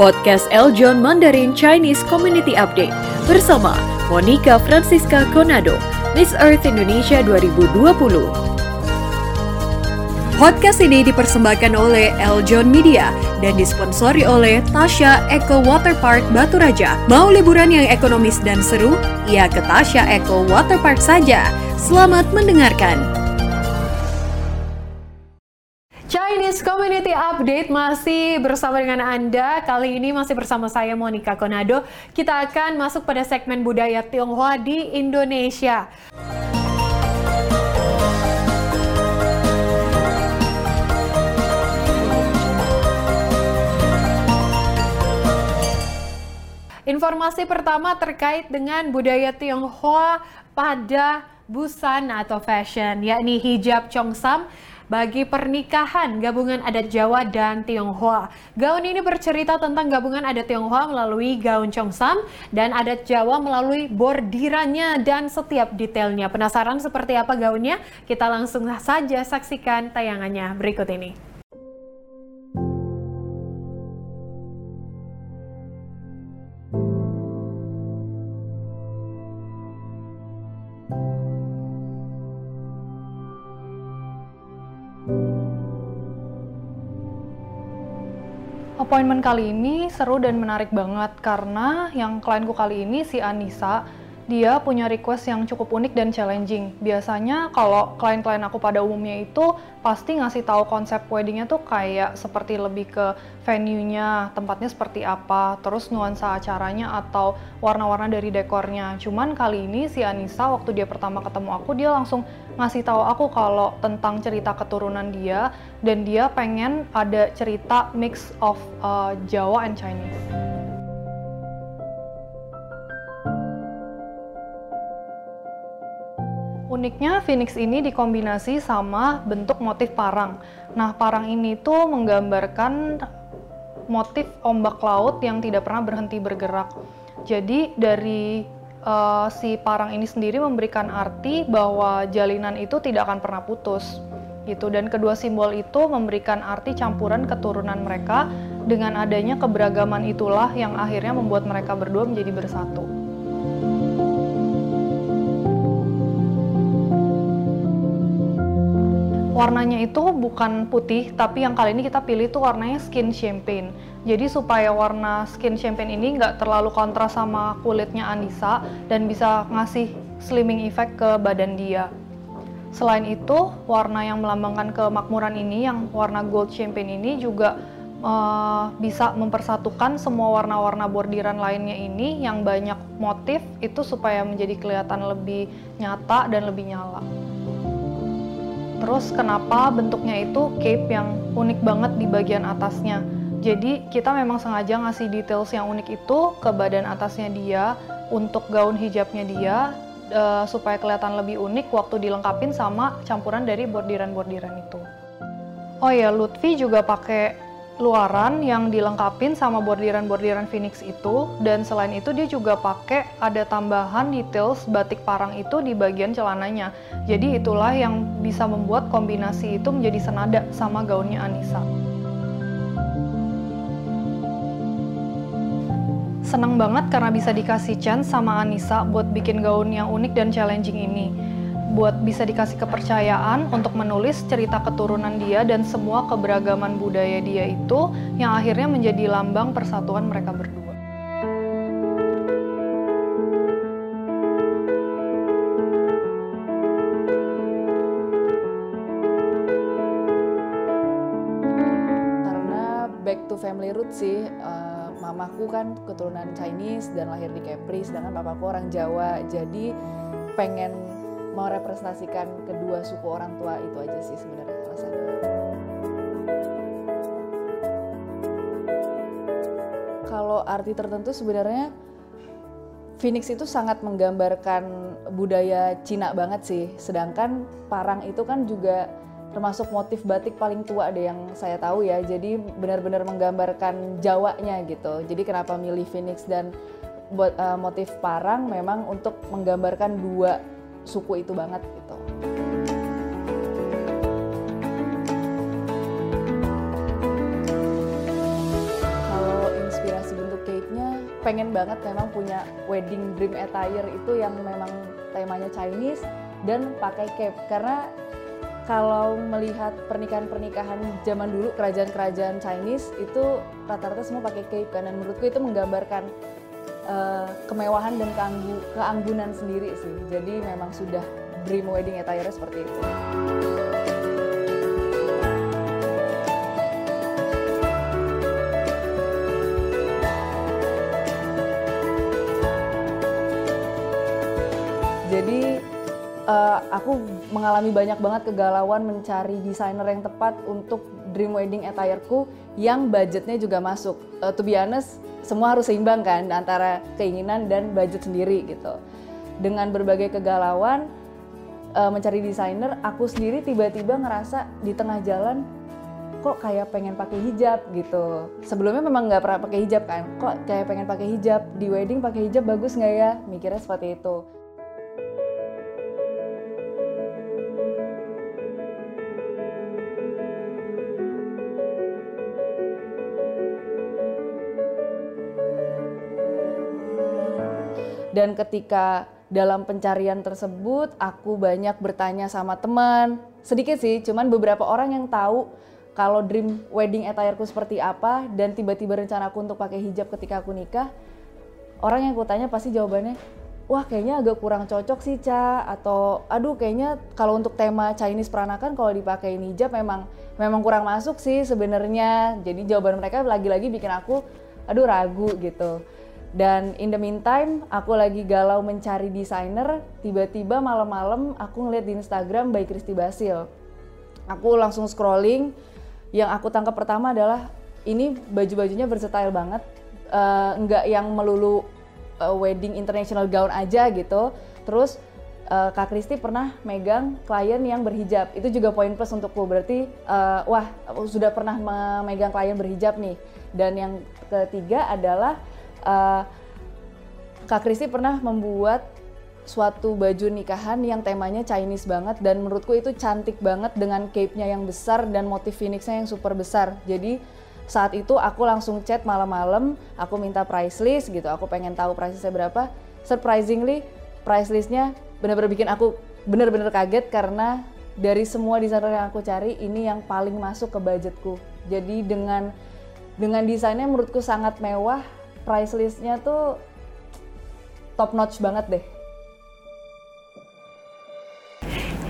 Podcast Eljon Mandarin Chinese Community Update bersama Monica Francisca Conado, Miss Earth Indonesia 2020. Podcast ini dipersembahkan oleh Eljon Media dan disponsori oleh Tasha Eco Water Park Batu Raja. Mau liburan yang ekonomis dan seru? Ya ke Tasha Eco Water Park saja. Selamat mendengarkan. Chinese Community Update masih bersama dengan Anda. Kali ini masih bersama saya Monica Konado. Kita akan masuk pada segmen budaya Tionghoa di Indonesia. Informasi pertama terkait dengan budaya Tionghoa pada busana atau fashion, yakni hijab Chongsam bagi pernikahan gabungan adat Jawa dan Tionghoa. Gaun ini bercerita tentang gabungan adat Tionghoa melalui gaun Chongsam dan adat Jawa melalui bordirannya dan setiap detailnya. Penasaran seperti apa gaunnya? Kita langsung saja saksikan tayangannya berikut ini. Appointment kali ini seru dan menarik banget karena yang klienku kali ini si Anissa dia punya request yang cukup unik dan challenging. Biasanya kalau klien-klien aku pada umumnya itu pasti ngasih tahu konsep weddingnya tuh kayak seperti lebih ke venue-nya, tempatnya seperti apa, terus nuansa acaranya atau warna-warna dari dekornya. Cuman kali ini si Anissa waktu dia pertama ketemu aku dia langsung ngasih tahu aku kalau tentang cerita keturunan dia dan dia pengen ada cerita mix of uh, Jawa and Chinese. Uniknya Phoenix ini dikombinasi sama bentuk motif parang. Nah, parang ini tuh menggambarkan motif ombak laut yang tidak pernah berhenti bergerak. Jadi dari uh, si parang ini sendiri memberikan arti bahwa jalinan itu tidak akan pernah putus gitu dan kedua simbol itu memberikan arti campuran keturunan mereka dengan adanya keberagaman itulah yang akhirnya membuat mereka berdua menjadi bersatu. Warnanya itu bukan putih, tapi yang kali ini kita pilih itu warnanya skin champagne. Jadi supaya warna skin champagne ini nggak terlalu kontras sama kulitnya Anissa dan bisa ngasih slimming effect ke badan dia. Selain itu, warna yang melambangkan kemakmuran ini, yang warna gold champagne ini juga uh, bisa mempersatukan semua warna-warna bordiran lainnya ini yang banyak motif itu supaya menjadi kelihatan lebih nyata dan lebih nyala. Terus kenapa bentuknya itu cape yang unik banget di bagian atasnya. Jadi kita memang sengaja ngasih details yang unik itu ke badan atasnya dia untuk gaun hijabnya dia uh, supaya kelihatan lebih unik waktu dilengkapin sama campuran dari bordiran-bordiran itu. Oh ya, Lutfi juga pakai luaran yang dilengkapin sama bordiran-bordiran phoenix itu dan selain itu dia juga pakai ada tambahan details batik parang itu di bagian celananya. Jadi itulah yang bisa membuat kombinasi itu menjadi senada sama gaunnya Anissa. Senang banget karena bisa dikasih chance sama Anissa buat bikin gaun yang unik dan challenging ini buat bisa dikasih kepercayaan untuk menulis cerita keturunan dia dan semua keberagaman budaya dia itu yang akhirnya menjadi lambang persatuan mereka berdua. Back to family root sih, uh, mamaku kan keturunan Chinese dan lahir di Kepri, sedangkan papaku orang Jawa, jadi pengen merepresentasikan kedua suku orang tua itu aja sih sebenarnya alasannya. Kalau arti tertentu sebenarnya Phoenix itu sangat menggambarkan budaya Cina banget sih. Sedangkan parang itu kan juga termasuk motif batik paling tua deh yang saya tahu ya. Jadi benar-benar menggambarkan Jawanya gitu. Jadi kenapa milih Phoenix dan buat uh, motif parang memang untuk menggambarkan dua suku itu banget gitu. Kalau inspirasi pengen banget memang punya wedding dream attire itu yang memang temanya Chinese dan pakai cape karena kalau melihat pernikahan-pernikahan zaman dulu kerajaan-kerajaan Chinese itu rata-rata semua pakai cape kan dan menurutku itu menggambarkan uh, kemewahan dan keanggu, keanggunan sendiri sih. Jadi memang sudah dream wedding attire seperti itu. Jadi uh, aku mengalami banyak banget kegalauan mencari desainer yang tepat untuk dream wedding attire-ku yang budgetnya juga masuk. Uh, to be honest, semua harus seimbang kan antara keinginan dan budget sendiri gitu. Dengan berbagai kegalauan uh, mencari desainer, aku sendiri tiba-tiba ngerasa di tengah jalan kok kayak pengen pakai hijab gitu. Sebelumnya memang nggak pernah pakai hijab kan. Kok kayak pengen pakai hijab di wedding pakai hijab bagus nggak ya? Mikirnya seperti itu. Dan ketika dalam pencarian tersebut, aku banyak bertanya sama teman. Sedikit sih, cuman beberapa orang yang tahu kalau dream wedding attireku seperti apa dan tiba-tiba rencana aku untuk pakai hijab ketika aku nikah. Orang yang aku tanya pasti jawabannya, wah kayaknya agak kurang cocok sih Ca atau aduh kayaknya kalau untuk tema Chinese peranakan kalau dipakai hijab memang memang kurang masuk sih sebenarnya. Jadi jawaban mereka lagi-lagi bikin aku aduh ragu gitu. Dan in the meantime, aku lagi galau mencari desainer. Tiba-tiba malam-malam aku ngeliat di Instagram by Kristi Basil. Aku langsung scrolling. Yang aku tangkap pertama adalah ini baju-bajunya versatile banget. Uh, yang melulu uh, wedding international gown aja gitu. Terus uh, Kak Kristi pernah megang klien yang berhijab. Itu juga poin plus untukku. Berarti uh, wah sudah pernah memegang klien berhijab nih. Dan yang ketiga adalah uh, Kak Kristi pernah membuat suatu baju nikahan yang temanya Chinese banget dan menurutku itu cantik banget dengan cape-nya yang besar dan motif phoenix-nya yang super besar. Jadi saat itu aku langsung chat malam-malam, aku minta price list gitu, aku pengen tahu price listnya berapa. Surprisingly, price listnya benar-benar bikin aku benar-benar kaget karena dari semua desainer yang aku cari ini yang paling masuk ke budgetku. Jadi dengan dengan desainnya menurutku sangat mewah, price listnya tuh top notch banget deh.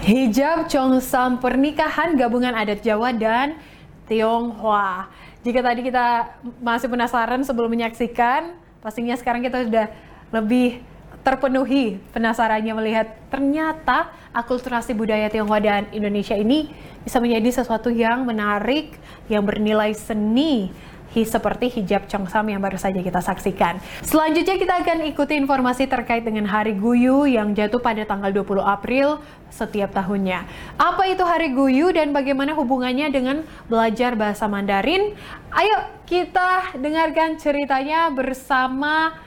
Hijab Chongsam pernikahan gabungan adat Jawa dan Tionghoa. Jika tadi kita masih penasaran sebelum menyaksikan, pastinya sekarang kita sudah lebih terpenuhi penasarannya melihat ternyata akulturasi budaya Tionghoa dan Indonesia ini bisa menjadi sesuatu yang menarik, yang bernilai seni, seperti hijab Chongsam yang baru saja kita saksikan. Selanjutnya kita akan ikuti informasi terkait dengan Hari Guyu yang jatuh pada tanggal 20 April setiap tahunnya. Apa itu Hari Guyu dan bagaimana hubungannya dengan belajar bahasa Mandarin? Ayo kita dengarkan ceritanya bersama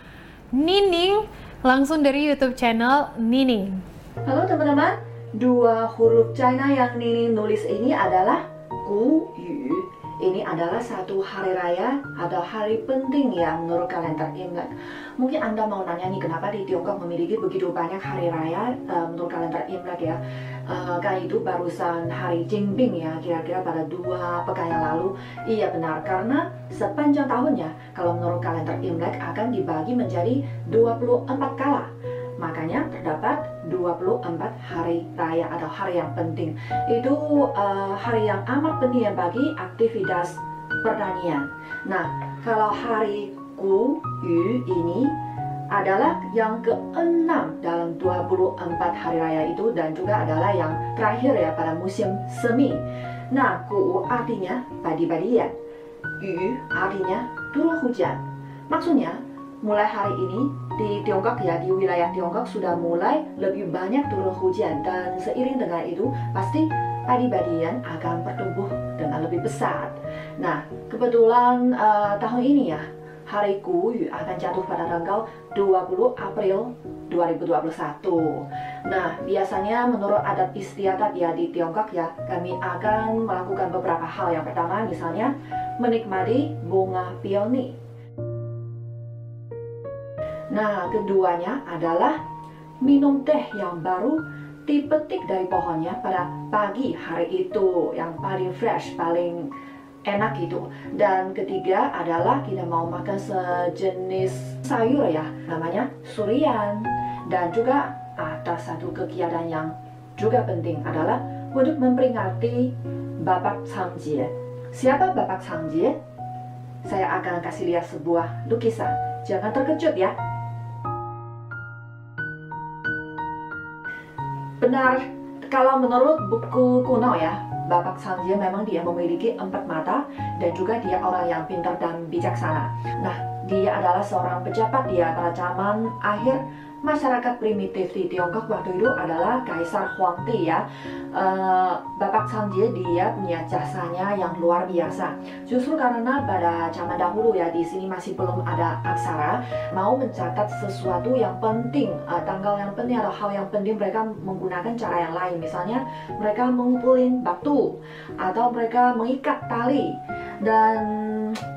Nining langsung dari YouTube channel Nining. Halo teman-teman, dua huruf China yang Nining nulis ini adalah Gu Yu ini adalah satu hari raya atau hari penting ya menurut kalender Imlek. Mungkin Anda mau nanya nih kenapa di Tiongkok memiliki begitu banyak hari raya uh, menurut kalender Imlek ya. Uh, kan itu barusan hari Jingbing ya, kira-kira pada dua pekan yang lalu. Iya benar, karena sepanjang tahunnya kalau menurut kalender Imlek akan dibagi menjadi 24 kala. Makanya terdapat 24 hari raya atau hari yang penting. Itu uh, hari yang amat penting bagi aktivitas pertanian. Nah, kalau hari Gu Yu ini adalah yang keenam dalam 24 hari raya itu dan juga adalah yang terakhir ya pada musim semi. Nah, Gu artinya padi-padian. Yu artinya turun hujan. Maksudnya, mulai hari ini di Tiongkok ya di wilayah Tiongkok sudah mulai lebih banyak turun hujan dan seiring dengan itu pasti padi-padian akan bertumbuh dengan lebih besar. Nah kebetulan uh, tahun ini ya hari Guyu akan jatuh pada tanggal 20 April 2021. Nah, biasanya menurut adat istiadat ya di Tiongkok ya, kami akan melakukan beberapa hal. Yang pertama misalnya menikmati bunga peony Nah, keduanya adalah minum teh yang baru dipetik dari pohonnya pada pagi hari itu yang paling fresh, paling enak itu. Dan ketiga adalah kita mau makan sejenis sayur ya, namanya surian. Dan juga ada satu kegiatan yang juga penting adalah untuk memperingati Bapak Changjie. Siapa Bapak Changjie? Saya akan kasih lihat sebuah lukisan. Jangan terkejut ya. Benar, kalau menurut buku kuno ya, Bapak Sanjaya memang dia memiliki empat mata dan juga dia orang yang pintar dan bijaksana. Nah, dia adalah seorang pejabat dia pada zaman akhir masyarakat primitif di Tiongkok waktu itu adalah Kaisar Huangdi ya. Uh, Bapak Changjie dia punya jasanya yang luar biasa. Justru karena pada zaman dahulu ya di sini masih belum ada aksara, mau mencatat sesuatu yang penting, uh, tanggal yang penting atau hal yang penting mereka menggunakan cara yang lain. Misalnya mereka mengumpulin batu atau mereka mengikat tali dan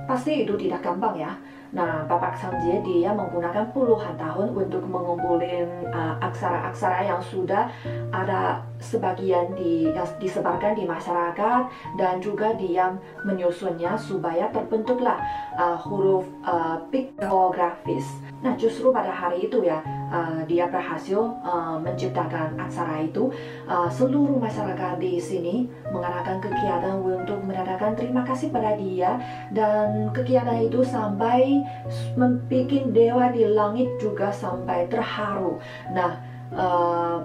pasti itu tidak gampang ya Nah, Bapak Samjie dia menggunakan puluhan tahun untuk mengumpulin uh, aksara-aksara uh, yang sudah ada sebagian di, yang disebarkan di masyarakat dan juga dia menyusunnya supaya terbentuklah uh, huruf uh, piktografis. Nah, justru pada hari itu ya, uh, dia berhasil uh, menciptakan aksara itu. Uh, seluruh masyarakat di sini mengadakan kegiatan untuk menandakan terima kasih pada dia dan kegiatan itu sampai membuat dewa di langit juga sampai terharu. Nah, uh,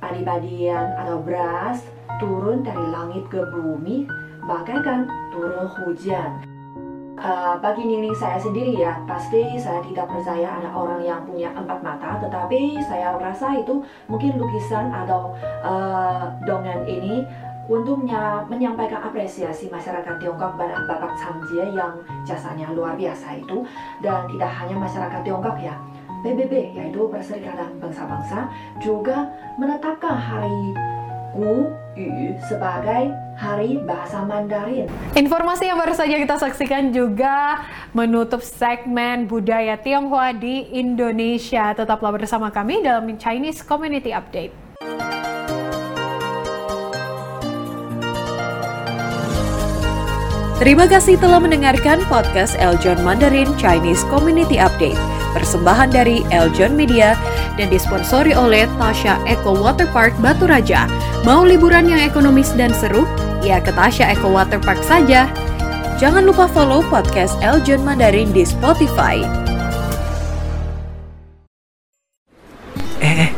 padi-padian atau beras turun dari langit ke bumi bagaikan turun hujan. Uh, bagi Nining saya sendiri ya, pasti saya tidak percaya ada orang yang punya empat mata, tetapi saya rasa itu mungkin lukisan atau uh, dongeng ini untuk menyampaikan apresiasi masyarakat Tiongkok pada Bapak Changjie yang jasanya luar biasa itu, dan tidak hanya masyarakat Tiongkok ya, PBB yaitu Perserikatan Bangsa-Bangsa juga menetapkan hari Gu Yu sebagai Hari Bahasa Mandarin. Informasi yang baru saja kita saksikan juga menutup segmen budaya Tionghoa di Indonesia. Tetaplah bersama kami dalam Chinese Community Update. Terima kasih telah mendengarkan podcast Eljon Mandarin Chinese Community Update. Persembahan dari Eljon Media dan disponsori oleh Tasha Eco Water Park Batu Raja. Mau liburan yang ekonomis dan seru? Ya ke Tasha Eco Water Park saja. Jangan lupa follow podcast Eljon Mandarin di Spotify. Eh, eh,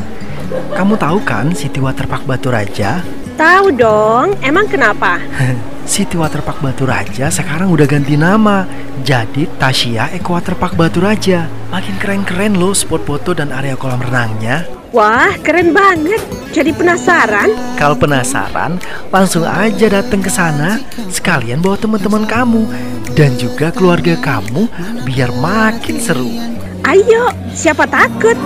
kamu tahu kan City Water Park Batu Raja? Tahu dong, emang kenapa? City Waterpark Batu Raja sekarang udah ganti nama jadi Tasya Eco Waterpark Batu Raja. Makin keren-keren loh spot foto dan area kolam renangnya. Wah, keren banget. Jadi penasaran? Kalau penasaran, langsung aja datang ke sana. Sekalian bawa teman-teman kamu dan juga keluarga kamu biar makin seru. Ayo, siapa takut?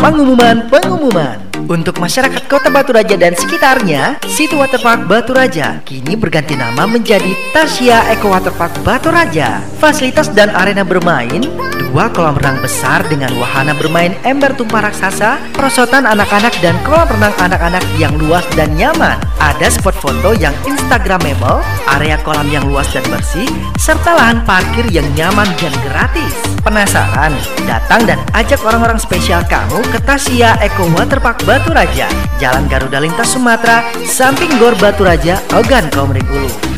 Pengumuman, pengumuman. Untuk masyarakat Kota Batu Raja dan sekitarnya, City Waterpark Batu Raja kini berganti nama menjadi Tasya Eco Waterpark Batu Raja. Fasilitas dan arena bermain, dua kolam renang besar dengan wahana bermain ember tumpah raksasa, perosotan anak-anak dan kolam renang anak-anak yang luas dan nyaman. Ada spot foto yang instagramable, area kolam yang luas dan bersih, serta lahan parkir yang nyaman dan gratis. Penasaran? Datang dan ajak orang-orang spesial kamu ke Tasya Eco Waterpark Batu Raja, Jalan Garuda Lintas Sumatera, samping Gor Batu Raja, Ogan Komering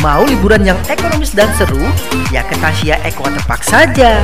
Mau liburan yang ekonomis dan seru? Ya ke Tasya Eco Waterpark saja.